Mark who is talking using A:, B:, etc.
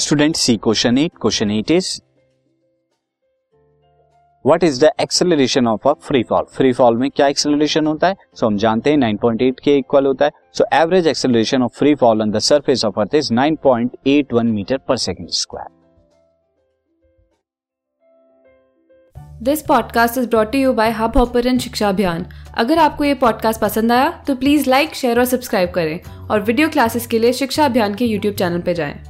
A: Student C question eight question eight is what is the acceleration of a free fall free fall में क्या acceleration होता है? सो so, हम जानते हैं 9.8 के इक्वल होता है. So average acceleration of free fall on the surface of earth is 9.81 meter per second square
B: this podcast is brought you by Hubhopper Shiksha Abhiyan अगर आपको ये पॉडकास्ट पसंद आया तो प्लीज़ लाइक शेयर और सब्सक्राइब करें. और वीडियो क्लासेस के लिए शिक्षा अभियान के यूट्यूब चैनल पर जाएँ।